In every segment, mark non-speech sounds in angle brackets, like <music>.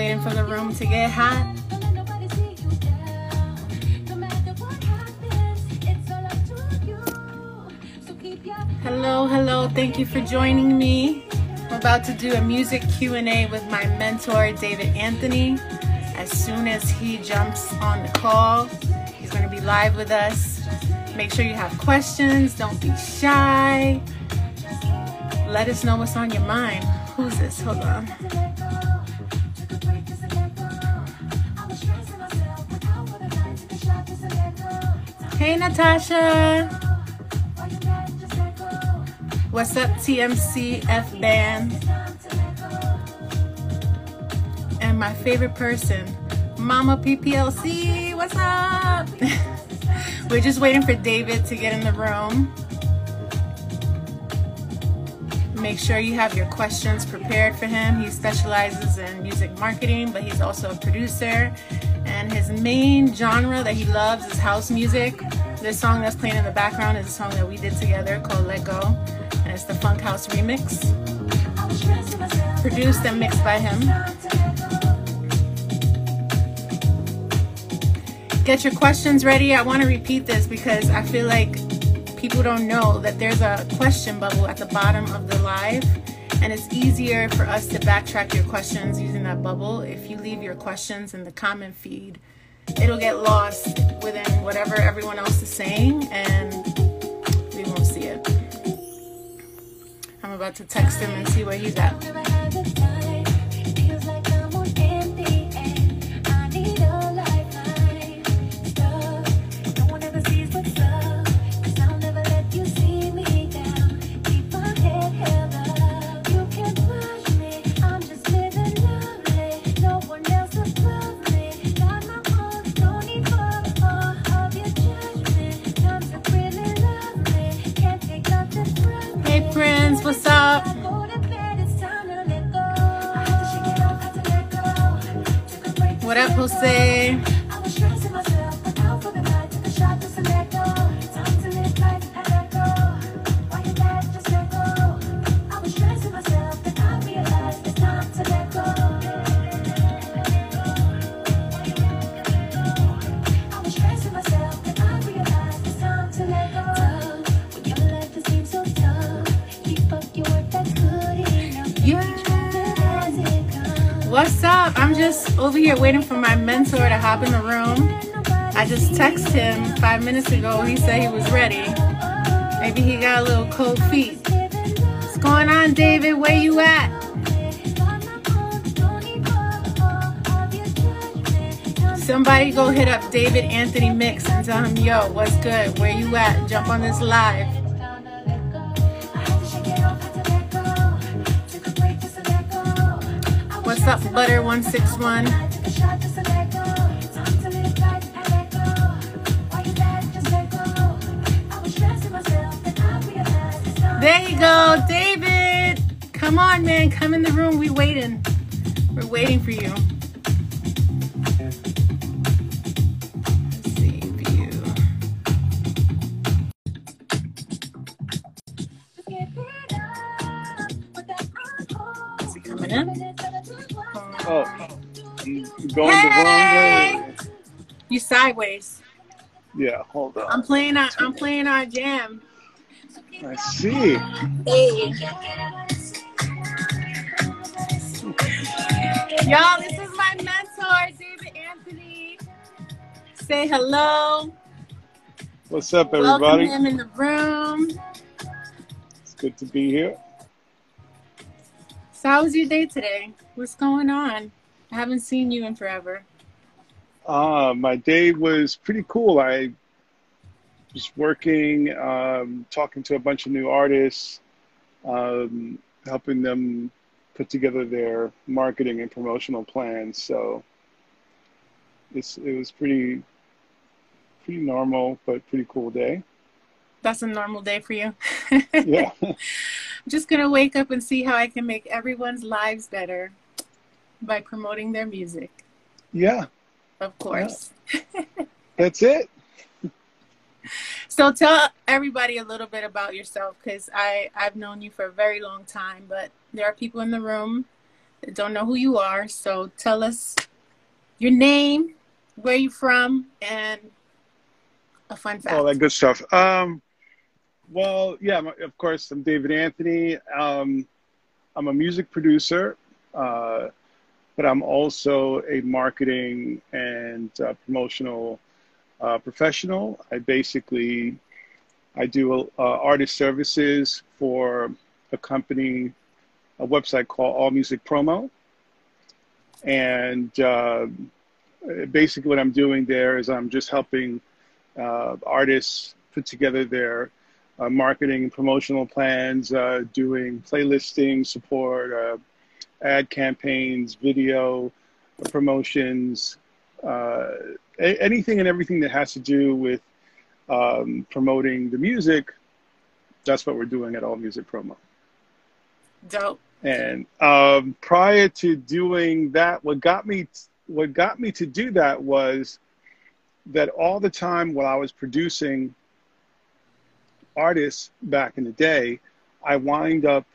waiting for the room to get hot. Hello, hello. Thank you for joining me. I'm about to do a music Q&A with my mentor, David Anthony. As soon as he jumps on the call, he's going to be live with us. Make sure you have questions. Don't be shy. Let us know what's on your mind. Who's this? Hold on. Hey, Natasha. What's up, TMCF band? And my favorite person, Mama PPLC. What's up? <laughs> We're just waiting for David to get in the room. Make sure you have your questions prepared for him. He specializes in music marketing, but he's also a producer. And his main genre that he loves is house music. This song that's playing in the background is a song that we did together called Let Go. And it's the Funk House remix. Produced and mixed by him. Get your questions ready. I want to repeat this because I feel like people don't know that there's a question bubble at the bottom of the live and it's easier for us to backtrack your questions using that bubble. If you leave your questions in the comment feed it'll get lost within whatever everyone else is saying and we won't see it. I'm about to text him and see where he's at here waiting for my mentor to hop in the room. I just texted him five minutes ago. He said he was ready. Maybe he got a little cold feet. What's going on, David? Where you at? Somebody go hit up David Anthony Mix and tell him, yo, what's good? Where you at? Jump on this live. What's up, Butter161? There you go, David. Come on, man. Come in the room. We waiting. We're waiting for you. You sideways. Yeah, hold on. I'm playing on. I'm playing our jam. I see. Hey. Y'all, this is my mentor, David Anthony. Say hello. What's up, Welcome everybody? him in the room. It's good to be here. So how was your day today? What's going on? I haven't seen you in forever. Uh, my day was pretty cool. I was working, um, talking to a bunch of new artists, um, helping them put together their marketing and promotional plans. So it's, it was pretty, pretty normal, but pretty cool day. That's a normal day for you. Yeah. <laughs> <laughs> I'm just gonna wake up and see how I can make everyone's lives better by promoting their music. yeah. Of course. <laughs> That's it. So tell everybody a little bit about yourself because I I've known you for a very long time, but there are people in the room that don't know who you are. So tell us your name, where you're from, and a fun fact. All that good stuff. Um, well, yeah, of course, I'm David Anthony. Um, I'm a music producer, uh, but I'm also a marketing and uh, promotional uh, professional. I basically I do uh, artist services for a company, a website called All Music Promo, and uh, basically what I'm doing there is I'm just helping uh, artists put together their uh, marketing and promotional plans, uh, doing playlisting support, ad campaigns, video promotions, uh, anything and everything that has to do with um, promoting the music. That's what we're doing at All Music Promo. Dope. And um, prior to doing that, what got me what got me to do that was that all the time while I was producing artists back in the day, I wind up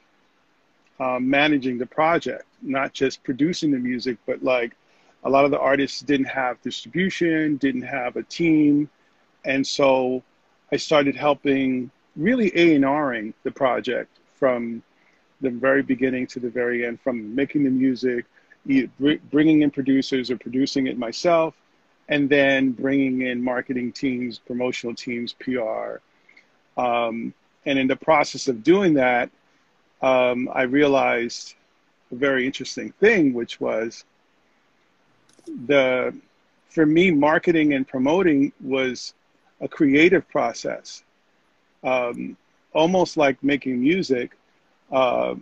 um, managing the project, not just producing the music, but like a lot of the artists didn't have distribution, didn't have a team, and so I started helping really A and Ring the project from the very beginning to the very end, from making the music, bringing in producers or producing it myself, and then bringing in marketing teams, promotional teams, PR. Um, and in the process of doing that, um, I realized a very interesting thing, which was the, for me, marketing and promoting was a creative process, um, almost like making music. Uh,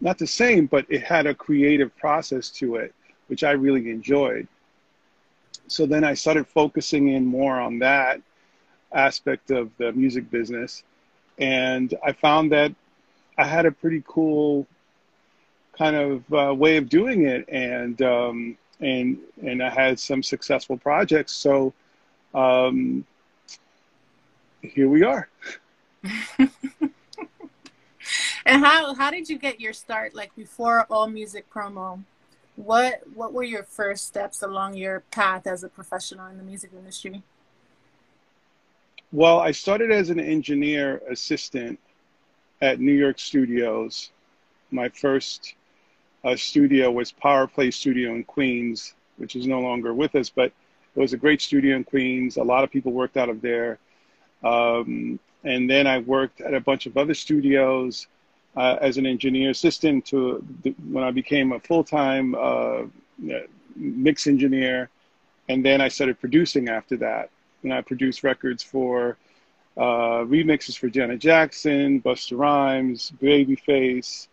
not the same, but it had a creative process to it, which I really enjoyed. So then I started focusing in more on that aspect of the music business. And I found that I had a pretty cool kind of uh, way of doing it. And, um, and, and I had some successful projects. So um, here we are. <laughs> And how how did you get your start? Like before all music promo, what what were your first steps along your path as a professional in the music industry? Well, I started as an engineer assistant at New York Studios. My first uh, studio was Power Play Studio in Queens, which is no longer with us, but it was a great studio in Queens. A lot of people worked out of there. Um, and then I worked at a bunch of other studios uh, as an engineer assistant to the, when I became a full time uh, mix engineer, and then I started producing after that. And I produced records for uh, remixes for Janet Jackson, Busta Rhymes, Babyface.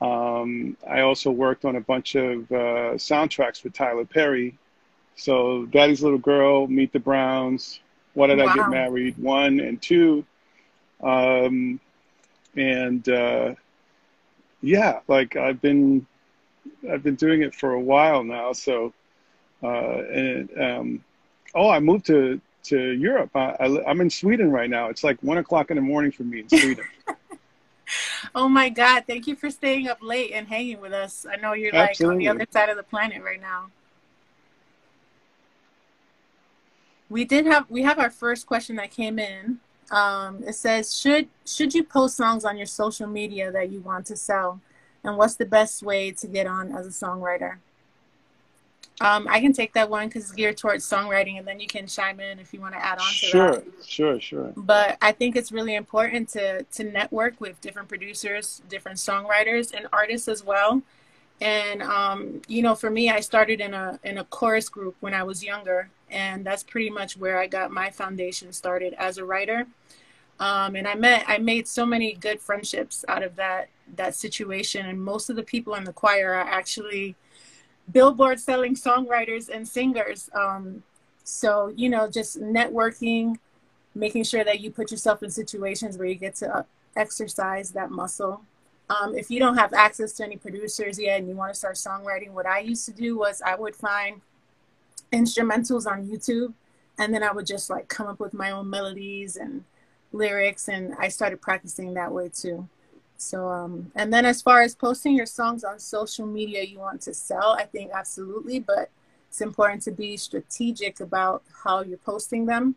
Um, I also worked on a bunch of uh, soundtracks for Tyler Perry. So Daddy's Little Girl, Meet the Browns, Why Did wow. I Get Married, one and two. Um, and uh, yeah, like I've been I've been doing it for a while now. So uh, and um, oh, I moved to to Europe. I, I, I'm in Sweden right now. It's like one o'clock in the morning for me in Sweden. <laughs> oh my God! Thank you for staying up late and hanging with us. I know you're like on the other side of the planet right now. We did have we have our first question that came in um, it says, should should you post songs on your social media that you want to sell, and what's the best way to get on as a songwriter? Um, I can take that one because it's geared towards songwriting, and then you can chime in if you want to add on to sure, that. Sure, sure, sure. But I think it's really important to to network with different producers, different songwriters, and artists as well. And um, you know, for me, I started in a in a chorus group when I was younger, and that's pretty much where I got my foundation started as a writer. Um, and I met, I made so many good friendships out of that that situation, and most of the people in the choir are actually billboard selling songwriters and singers. Um, so you know, just networking, making sure that you put yourself in situations where you get to uh, exercise that muscle. Um, if you don't have access to any producers yet and you want to start songwriting, what I used to do was I would find instrumentals on YouTube, and then I would just like come up with my own melodies and lyrics, and I started practicing that way too. So, um, and then as far as posting your songs on social media, you want to sell, I think absolutely, but it's important to be strategic about how you're posting them.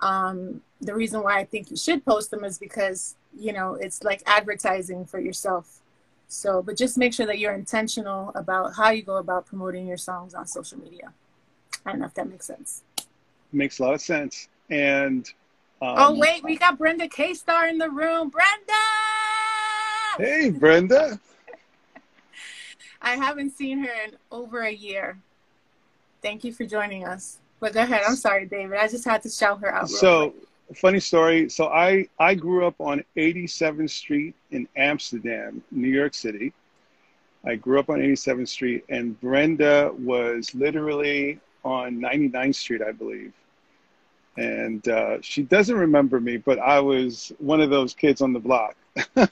Um, the reason why I think you should post them is because, you know, it's like advertising for yourself. So, but just make sure that you're intentional about how you go about promoting your songs on social media. I don't know if that makes sense. Makes a lot of sense. And um, oh wait, we got Brenda K Starr in the room. Brenda. Hey, Brenda. I haven't seen her in over a year. Thank you for joining us. But go ahead. I'm sorry, David. I just had to shout her out. So, funny story. So I I grew up on 87th Street in Amsterdam, New York City. I grew up on 87th Street, and Brenda was literally on 99th Street, I believe. And uh, she doesn't remember me, but I was one of those kids on the block. <laughs> but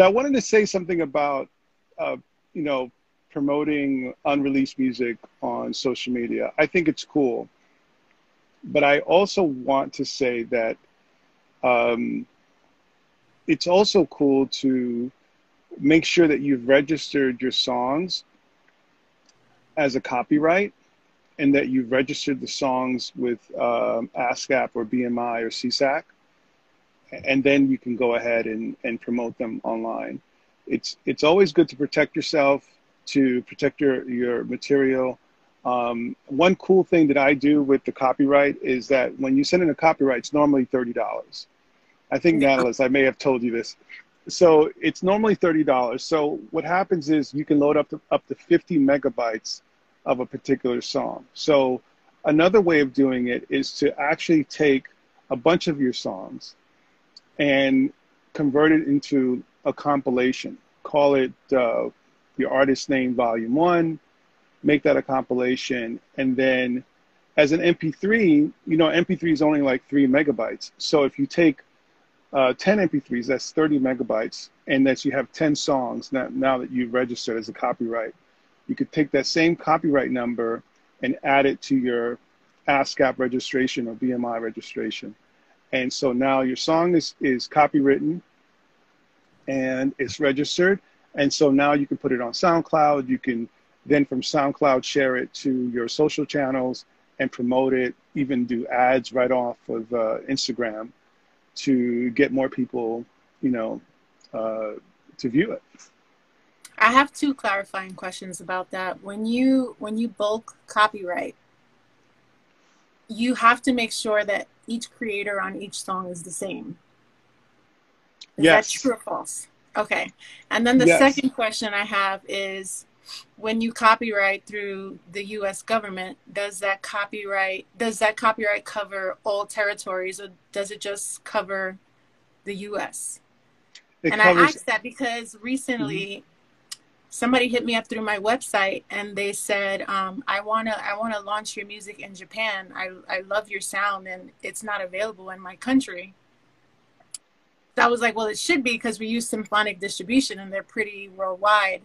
I wanted to say something about, uh, you know, promoting unreleased music on social media. I think it's cool. But I also want to say that um, it's also cool to make sure that you've registered your songs as a copyright and that you've registered the songs with um, ASCAP or BMI or SESAC, and then you can go ahead and, and promote them online. It's, it's always good to protect yourself, to protect your, your material. Um, one cool thing that I do with the copyright is that when you send in a copyright, it's normally $30. I think, Natalis, I may have told you this so it's normally $30. So what happens is you can load up to up to 50 megabytes of a particular song. So another way of doing it is to actually take a bunch of your songs and convert it into a compilation. Call it uh, your artist name volume one, make that a compilation, and then as an MP3, you know, MP3 is only like three megabytes. So if you take uh, 10 MP3s, that's 30 megabytes, and that you have 10 songs now, now that you've registered as a copyright. You could take that same copyright number and add it to your ASCAP registration or BMI registration. And so now your song is, is copywritten and it's registered. And so now you can put it on SoundCloud. You can then from SoundCloud share it to your social channels and promote it, even do ads right off of uh, Instagram to get more people, you know, uh, to view it. I have two clarifying questions about that. When you when you bulk copyright, you have to make sure that each creator on each song is the same. Is yes. that true or false? Okay. And then the yes. second question I have is when you copyright through the US government, does that copyright does that copyright cover all territories or does it just cover the US? It and covers... I asked that because recently mm-hmm. somebody hit me up through my website and they said, um, I wanna I wanna launch your music in Japan. I I love your sound and it's not available in my country. So I was like, well, it should be because we use symphonic distribution and they're pretty worldwide.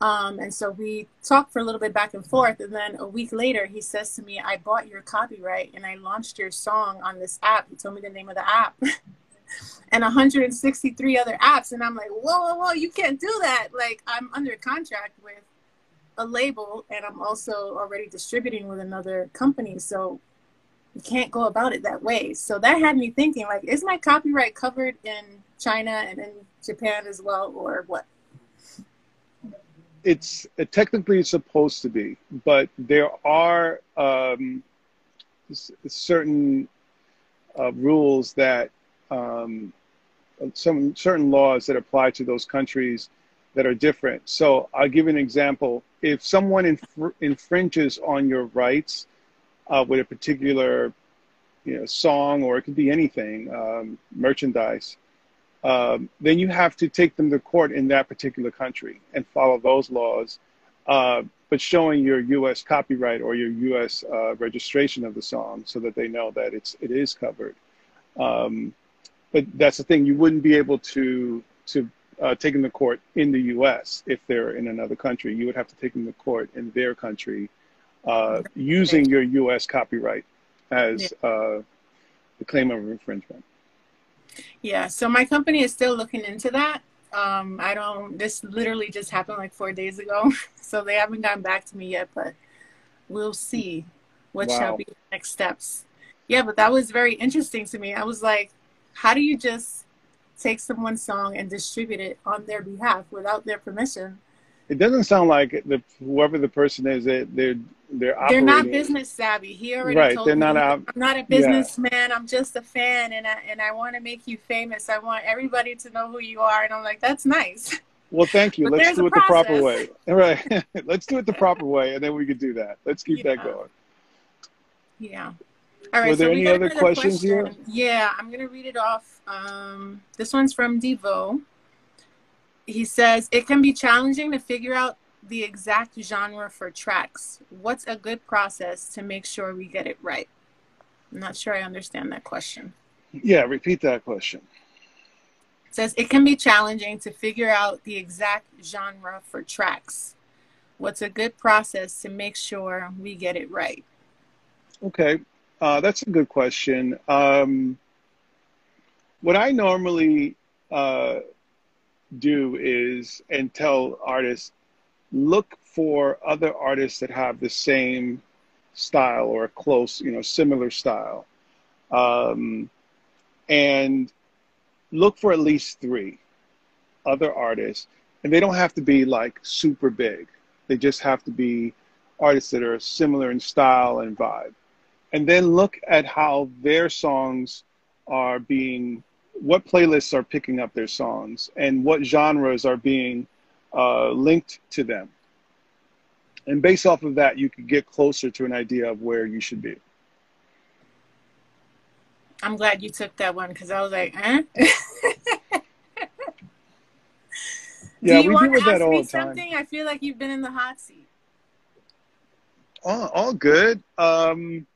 Um, and so we talked for a little bit back and forth. And then a week later, he says to me, I bought your copyright and I launched your song on this app. He told me the name of the app <laughs> and 163 other apps. And I'm like, whoa, whoa, whoa, you can't do that. Like, I'm under contract with a label and I'm also already distributing with another company. So you can't go about it that way. So that had me thinking, like, is my copyright covered in China and in Japan as well, or what? It's it technically supposed to be, but there are um, certain uh, rules that um, some certain laws that apply to those countries that are different. So I'll give you an example. If someone inf- infringes on your rights uh, with a particular you know, song, or it could be anything, um, merchandise, um, then you have to take them to court in that particular country and follow those laws, uh, but showing your U.S. copyright or your U.S. Uh, registration of the song so that they know that it's it is covered. Um, but that's the thing; you wouldn't be able to to uh, take them to court in the U.S. if they're in another country. You would have to take them to court in their country uh, using your U.S. copyright as uh, the claim of infringement. Yeah, so my company is still looking into that. Um, I don't. This literally just happened like four days ago, <laughs> so they haven't gotten back to me yet. But we'll see what wow. shall be the next steps. Yeah, but that was very interesting to me. I was like, how do you just take someone's song and distribute it on their behalf without their permission? It doesn't sound like the whoever the person is that they're they're operating. they're not business savvy. He already right. told they're me, not I'm not a businessman. Yeah. I'm just a fan, and I and I want to make you famous. I want everybody to know who you are. And I'm like, that's nice. Well, thank you. Let's do it process. the proper way. All <laughs> right, <laughs> let's do it the proper way, and then we can do that. Let's keep yeah. that going. Yeah. All right. Were there so any other questions question. here? Yeah, I'm gonna read it off. Um, this one's from Devo. He says it can be challenging to figure out the exact genre for tracks. What's a good process to make sure we get it right? I'm not sure I understand that question. Yeah, repeat that question. It says it can be challenging to figure out the exact genre for tracks. What's a good process to make sure we get it right? Okay, uh, that's a good question. Um, what I normally uh, do is and tell artists look for other artists that have the same style or a close, you know, similar style. Um, and look for at least three other artists. And they don't have to be like super big, they just have to be artists that are similar in style and vibe. And then look at how their songs are being, what playlists are picking up their songs, and what genres are being uh, linked to them. And based off of that, you could get closer to an idea of where you should be. I'm glad you took that one because I was like, eh? <laughs> yeah, do you we want do with that all the time. Something? I feel like you've been in the hot seat. All, all good. Um,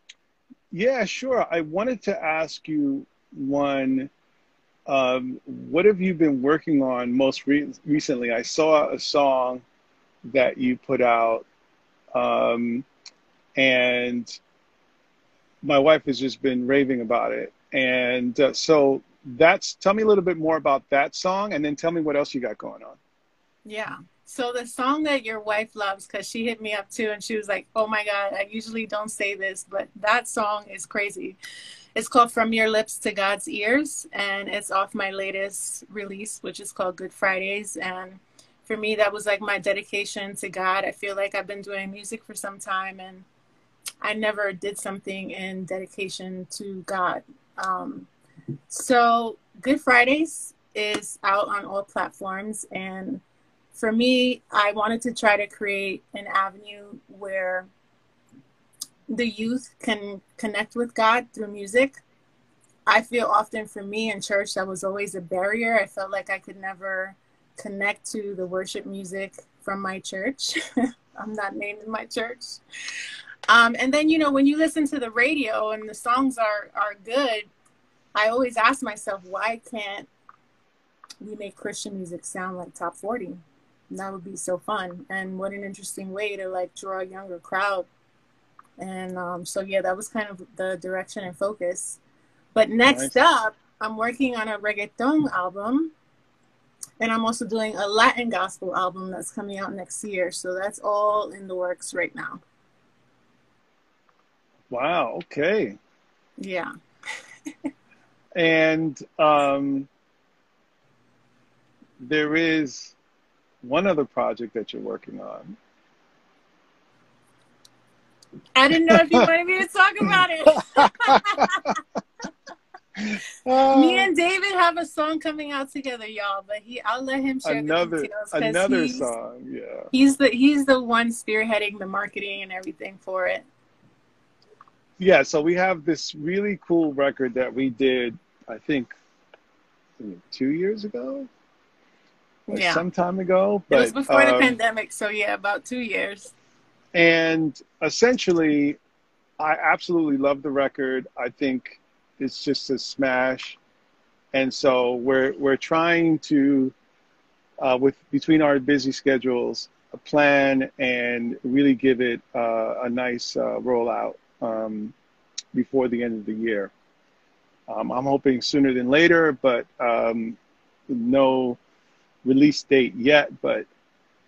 yeah, sure. I wanted to ask you one um, what have you been working on most re- recently? I saw a song that you put out, um, and my wife has just been raving about it. And uh, so that's tell me a little bit more about that song, and then tell me what else you got going on. Yeah. So the song that your wife loves, because she hit me up too, and she was like, "Oh my God, I usually don't say this, but that song is crazy." It's called From Your Lips to God's Ears, and it's off my latest release, which is called Good Fridays. And for me, that was like my dedication to God. I feel like I've been doing music for some time, and I never did something in dedication to God. Um, so, Good Fridays is out on all platforms, and for me, I wanted to try to create an avenue where the youth can connect with God through music. I feel often for me in church that was always a barrier. I felt like I could never connect to the worship music from my church. <laughs> I'm not naming my church. Um, and then you know when you listen to the radio and the songs are are good, I always ask myself why can't we make Christian music sound like top 40? that would be so fun. And what an interesting way to like draw a younger crowd and um, so, yeah, that was kind of the direction and focus. But next nice. up, I'm working on a reggaeton album. And I'm also doing a Latin gospel album that's coming out next year. So that's all in the works right now. Wow. Okay. Yeah. <laughs> and um, there is one other project that you're working on I didn't know if you wanted me to talk about it. uh, <laughs> me and David have a song coming out together, y'all. But he, I'll let him share another, the details. Another song, yeah. He's the he's the one spearheading the marketing and everything for it. Yeah, so we have this really cool record that we did. I think two years ago. Like yeah, some time ago. But, it was before um, the pandemic, so yeah, about two years. And essentially, I absolutely love the record. I think it's just a smash. And so we're we're trying to, uh, with between our busy schedules, a plan and really give it uh, a nice uh, rollout um, before the end of the year. Um, I'm hoping sooner than later, but um, no release date yet. But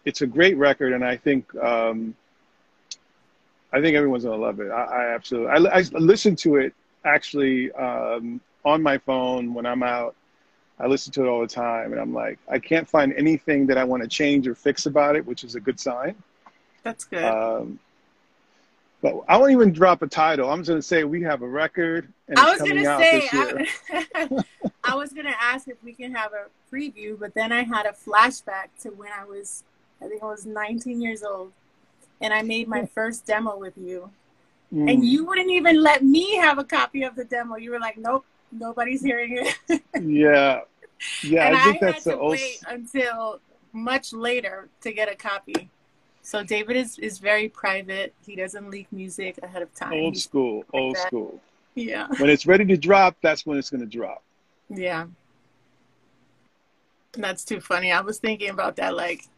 it's a great record, and I think um, I think everyone's gonna love it. I, I absolutely. I, I listen to it actually um, on my phone when I'm out. I listen to it all the time, and I'm like, I can't find anything that I want to change or fix about it, which is a good sign. That's good. Um, but I won't even drop a title. I'm just gonna say we have a record, and I was gonna say, I, <laughs> I was gonna ask if we can have a preview, but then I had a flashback to when I was, I think I was 19 years old, and I made my first demo with you, mm. and you wouldn't even let me have a copy of the demo. You were like, "Nope, nobody's hearing it." <laughs> yeah, yeah. And I, think I that's had to wait until much later to get a copy. So David is, is very private. He doesn't leak music ahead of time. Old school, like old that. school. Yeah. When it's ready to drop, that's when it's going to drop. Yeah. That's too funny. I was thinking about that like,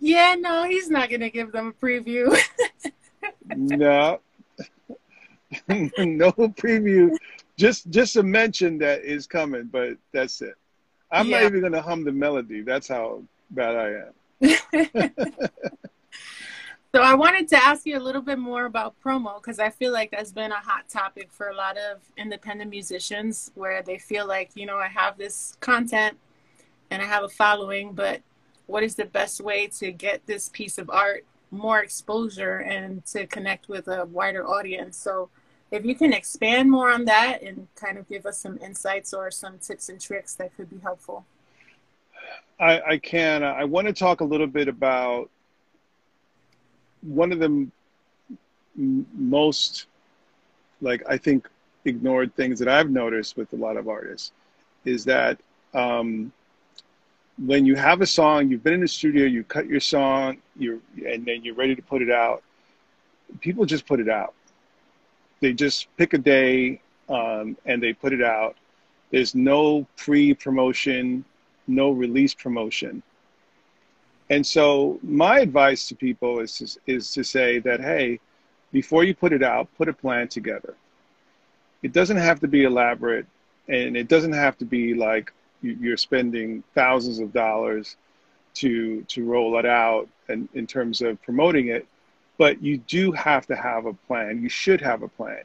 yeah, no, he's not going to give them a preview. <laughs> no. <laughs> no preview. Just just a mention that is coming, but that's it. I'm yeah. not even going to hum the melody. That's how bad I am. <laughs> So I wanted to ask you a little bit more about promo because I feel like that's been a hot topic for a lot of independent musicians where they feel like, you know, I have this content and I have a following, but what is the best way to get this piece of art more exposure and to connect with a wider audience? So if you can expand more on that and kind of give us some insights or some tips and tricks that could be helpful. I, I can. I want to talk a little bit about one of the most like I think ignored things that I've noticed with a lot of artists is that um, when you have a song, you've been in the studio, you cut your song, you and then you're ready to put it out. People just put it out. They just pick a day um, and they put it out. There's no pre-promotion, no release promotion. And so my advice to people is to, is to say that, hey, before you put it out, put a plan together. It doesn't have to be elaborate and it doesn't have to be like you're spending thousands of dollars to to roll it out and in terms of promoting it but you do have to have a plan you should have a plan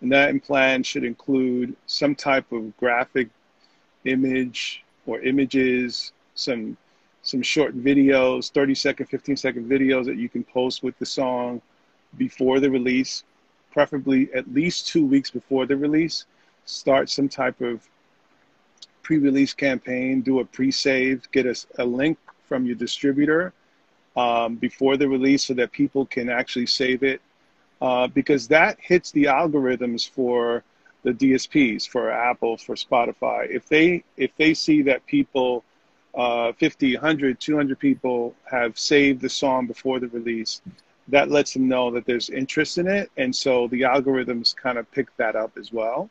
and that plan should include some type of graphic image or images some some short videos, 30 second, 15 second videos that you can post with the song before the release, preferably at least two weeks before the release. Start some type of pre release campaign, do a pre save, get a, a link from your distributor um, before the release so that people can actually save it. Uh, because that hits the algorithms for the DSPs, for Apple, for Spotify. If they if they see that people uh, 50, 100, 200 people have saved the song before the release, that lets them know that there's interest in it. And so the algorithms kind of pick that up as well.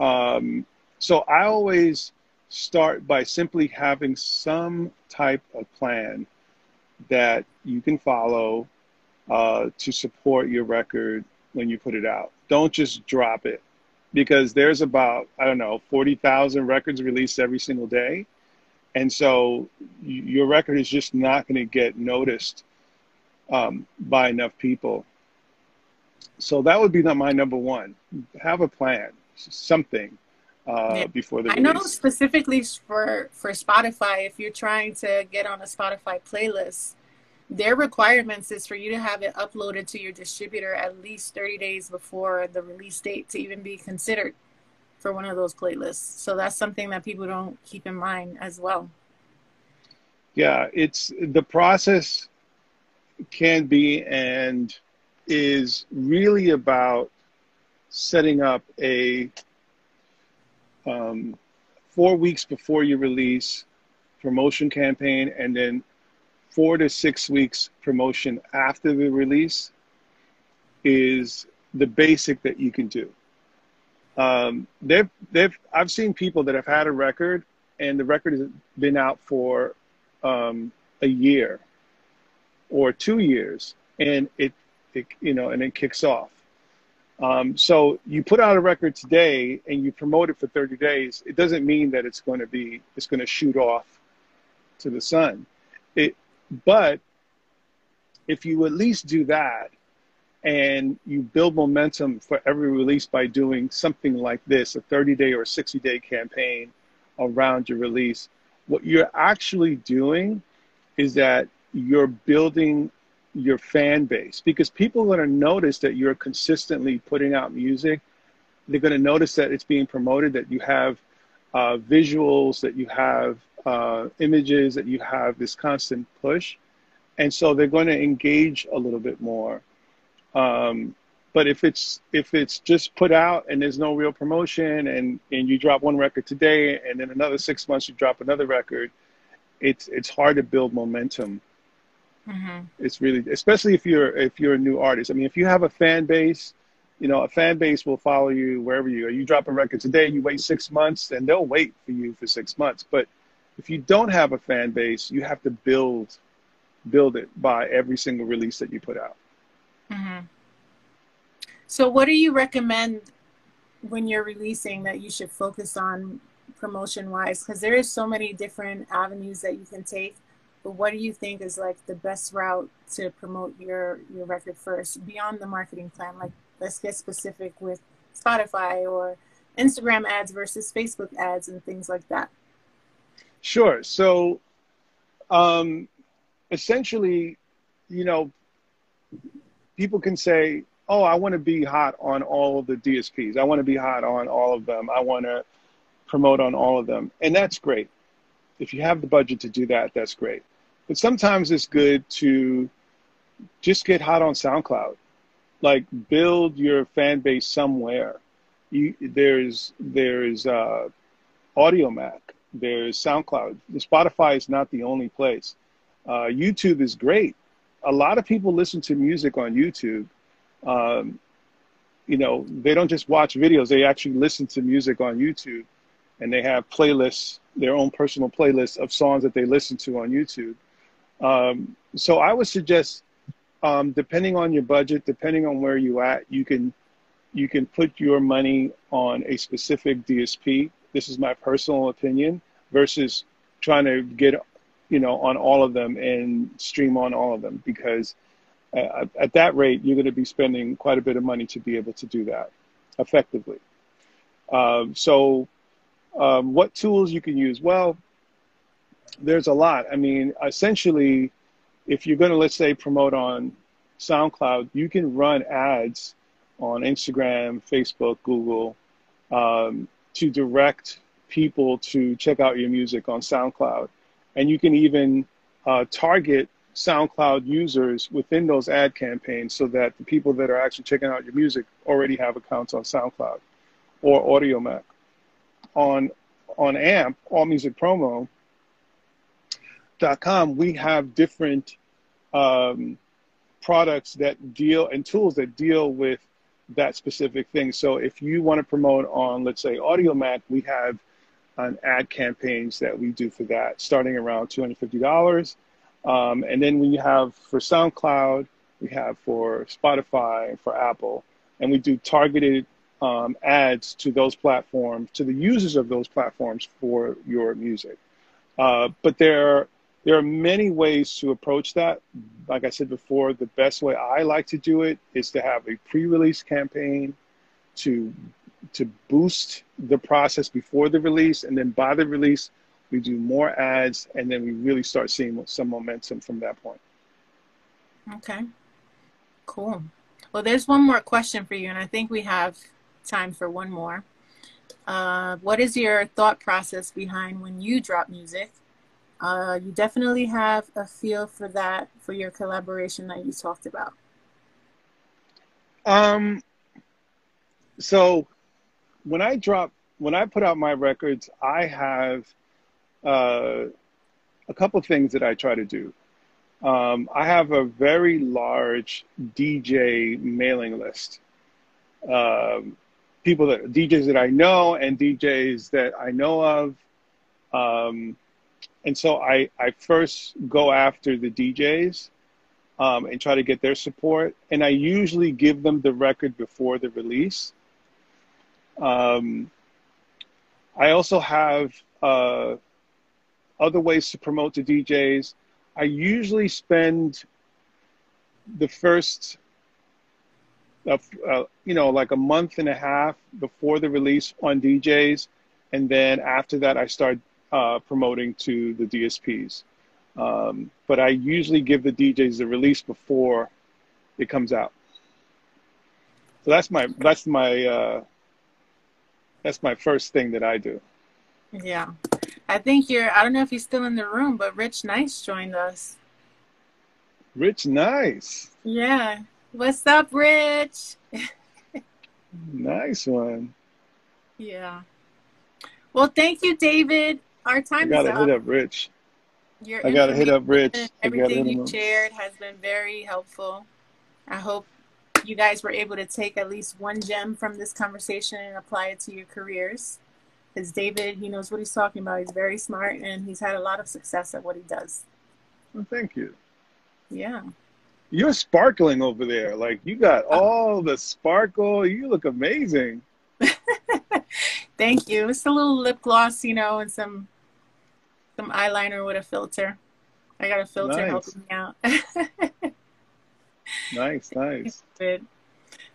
Um, so I always start by simply having some type of plan that you can follow uh, to support your record when you put it out. Don't just drop it because there's about, I don't know, 40,000 records released every single day and so your record is just not going to get noticed um, by enough people. So that would be my number one. Have a plan, something uh, before the. I release. know specifically for for Spotify, if you're trying to get on a Spotify playlist, their requirements is for you to have it uploaded to your distributor at least 30 days before the release date to even be considered for one of those playlists. So that's something that people don't keep in mind as well. Yeah, it's the process can be and is really about setting up a um, four weeks before you release promotion campaign and then four to six weeks promotion after the release is the basic that you can do um, they've they've I've seen people that have had a record and the record has been out for um, a year or two years and it, it you know and it kicks off. Um, so you put out a record today and you promote it for 30 days. It doesn't mean that it's going to be it's going to shoot off to the sun. It, but if you at least do that and you build momentum for every release by doing something like this, a 30 day or 60 day campaign around your release, what you're actually doing is that you're building your fan base because people are going to notice that you're consistently putting out music. They're going to notice that it's being promoted, that you have uh, visuals, that you have uh, images, that you have this constant push. And so they're going to engage a little bit more. Um, but if it's if it's just put out and there's no real promotion and and you drop one record today and then another six months you drop another record, it's it's hard to build momentum Mm-hmm. It's really, especially if you're if you're a new artist. I mean, if you have a fan base, you know, a fan base will follow you wherever you are. You drop a record today, you wait six months, and they'll wait for you for six months. But if you don't have a fan base, you have to build build it by every single release that you put out. Mm-hmm. So, what do you recommend when you're releasing that you should focus on promotion wise? Because there is so many different avenues that you can take but what do you think is like the best route to promote your your record first beyond the marketing plan like let's get specific with spotify or instagram ads versus facebook ads and things like that sure so um essentially you know people can say oh i want to be hot on all of the dsps i want to be hot on all of them i want to promote on all of them and that's great if you have the budget to do that that's great but sometimes it's good to just get hot on SoundCloud. Like build your fan base somewhere. You, there's there's uh, Audiomack, there's SoundCloud. Spotify is not the only place. Uh, YouTube is great. A lot of people listen to music on YouTube. Um, you know, they don't just watch videos; they actually listen to music on YouTube, and they have playlists, their own personal playlists of songs that they listen to on YouTube. Um, so I would suggest, um, depending on your budget, depending on where you at, you can you can put your money on a specific DSP. This is my personal opinion versus trying to get you know on all of them and stream on all of them because uh, at that rate you're going to be spending quite a bit of money to be able to do that effectively. Um, so, um, what tools you can use? Well, there's a lot. I mean, essentially, if you're going to, let's say, promote on SoundCloud, you can run ads on Instagram, Facebook, Google um, to direct people to check out your music on SoundCloud. And you can even uh, target SoundCloud users within those ad campaigns so that the people that are actually checking out your music already have accounts on SoundCloud or Audiomack. On on AMP, com, we have different um, products that deal and tools that deal with that specific thing. So if you want to promote on, let's say, Audiomack, we have an ad campaigns that we do for that, starting around $250. Um, and then we have for SoundCloud, we have for Spotify, for Apple, and we do targeted um, ads to those platforms, to the users of those platforms for your music. Uh, but there there are many ways to approach that. Like I said before, the best way I like to do it is to have a pre-release campaign to to boost the process before the release, and then by the release, we do more ads, and then we really start seeing some momentum from that point. Okay, cool. Well, there's one more question for you, and I think we have time for one more. Uh, what is your thought process behind when you drop music? uh, you definitely have a feel for that for your collaboration that you talked about. Um, so when I drop, when I put out my records, I have uh, a couple things that I try to do. Um, I have a very large DJ mailing list. Um, people that DJs that I know and DJs that I know of. Um, and so I, I first go after the DJs um, and try to get their support. And I usually give them the record before the release. Um, I also have uh, other ways to promote to DJs. I usually spend the first, uh, uh, you know, like a month and a half before the release on DJs, and then after that, I start uh, promoting to the DSPs. Um, but I usually give the DJs the release before it comes out. So that's my that's my uh, that's my first thing that I do. Yeah, I think you're. I don't know if he's still in the room, but Rich Nice joined us. Rich Nice. Yeah. What's up, Rich? nice one. Yeah. Well, thank you, David. Our time I gotta is hit up. Rich. Your I gotta hit up Rich. Everything you shared has been very helpful. I hope you guys were able to take at least one gem from this conversation and apply it to your careers. Because David, he knows what he's talking about. He's very smart and he's had a lot of success at what he does. Well, thank you. Yeah. You're sparkling over there. Like you got all the sparkle. You look amazing. <laughs> Thank you. It's a little lip gloss, you know, and some some eyeliner with a filter. I got a filter Nice. helping me out. <laughs> Nice, nice. <laughs> Good.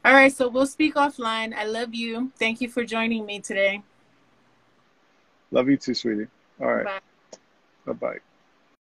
All right, so we'll speak offline. I love you. Thank you for joining me today. Love you too, sweetie. All right. Bye. Bye bye.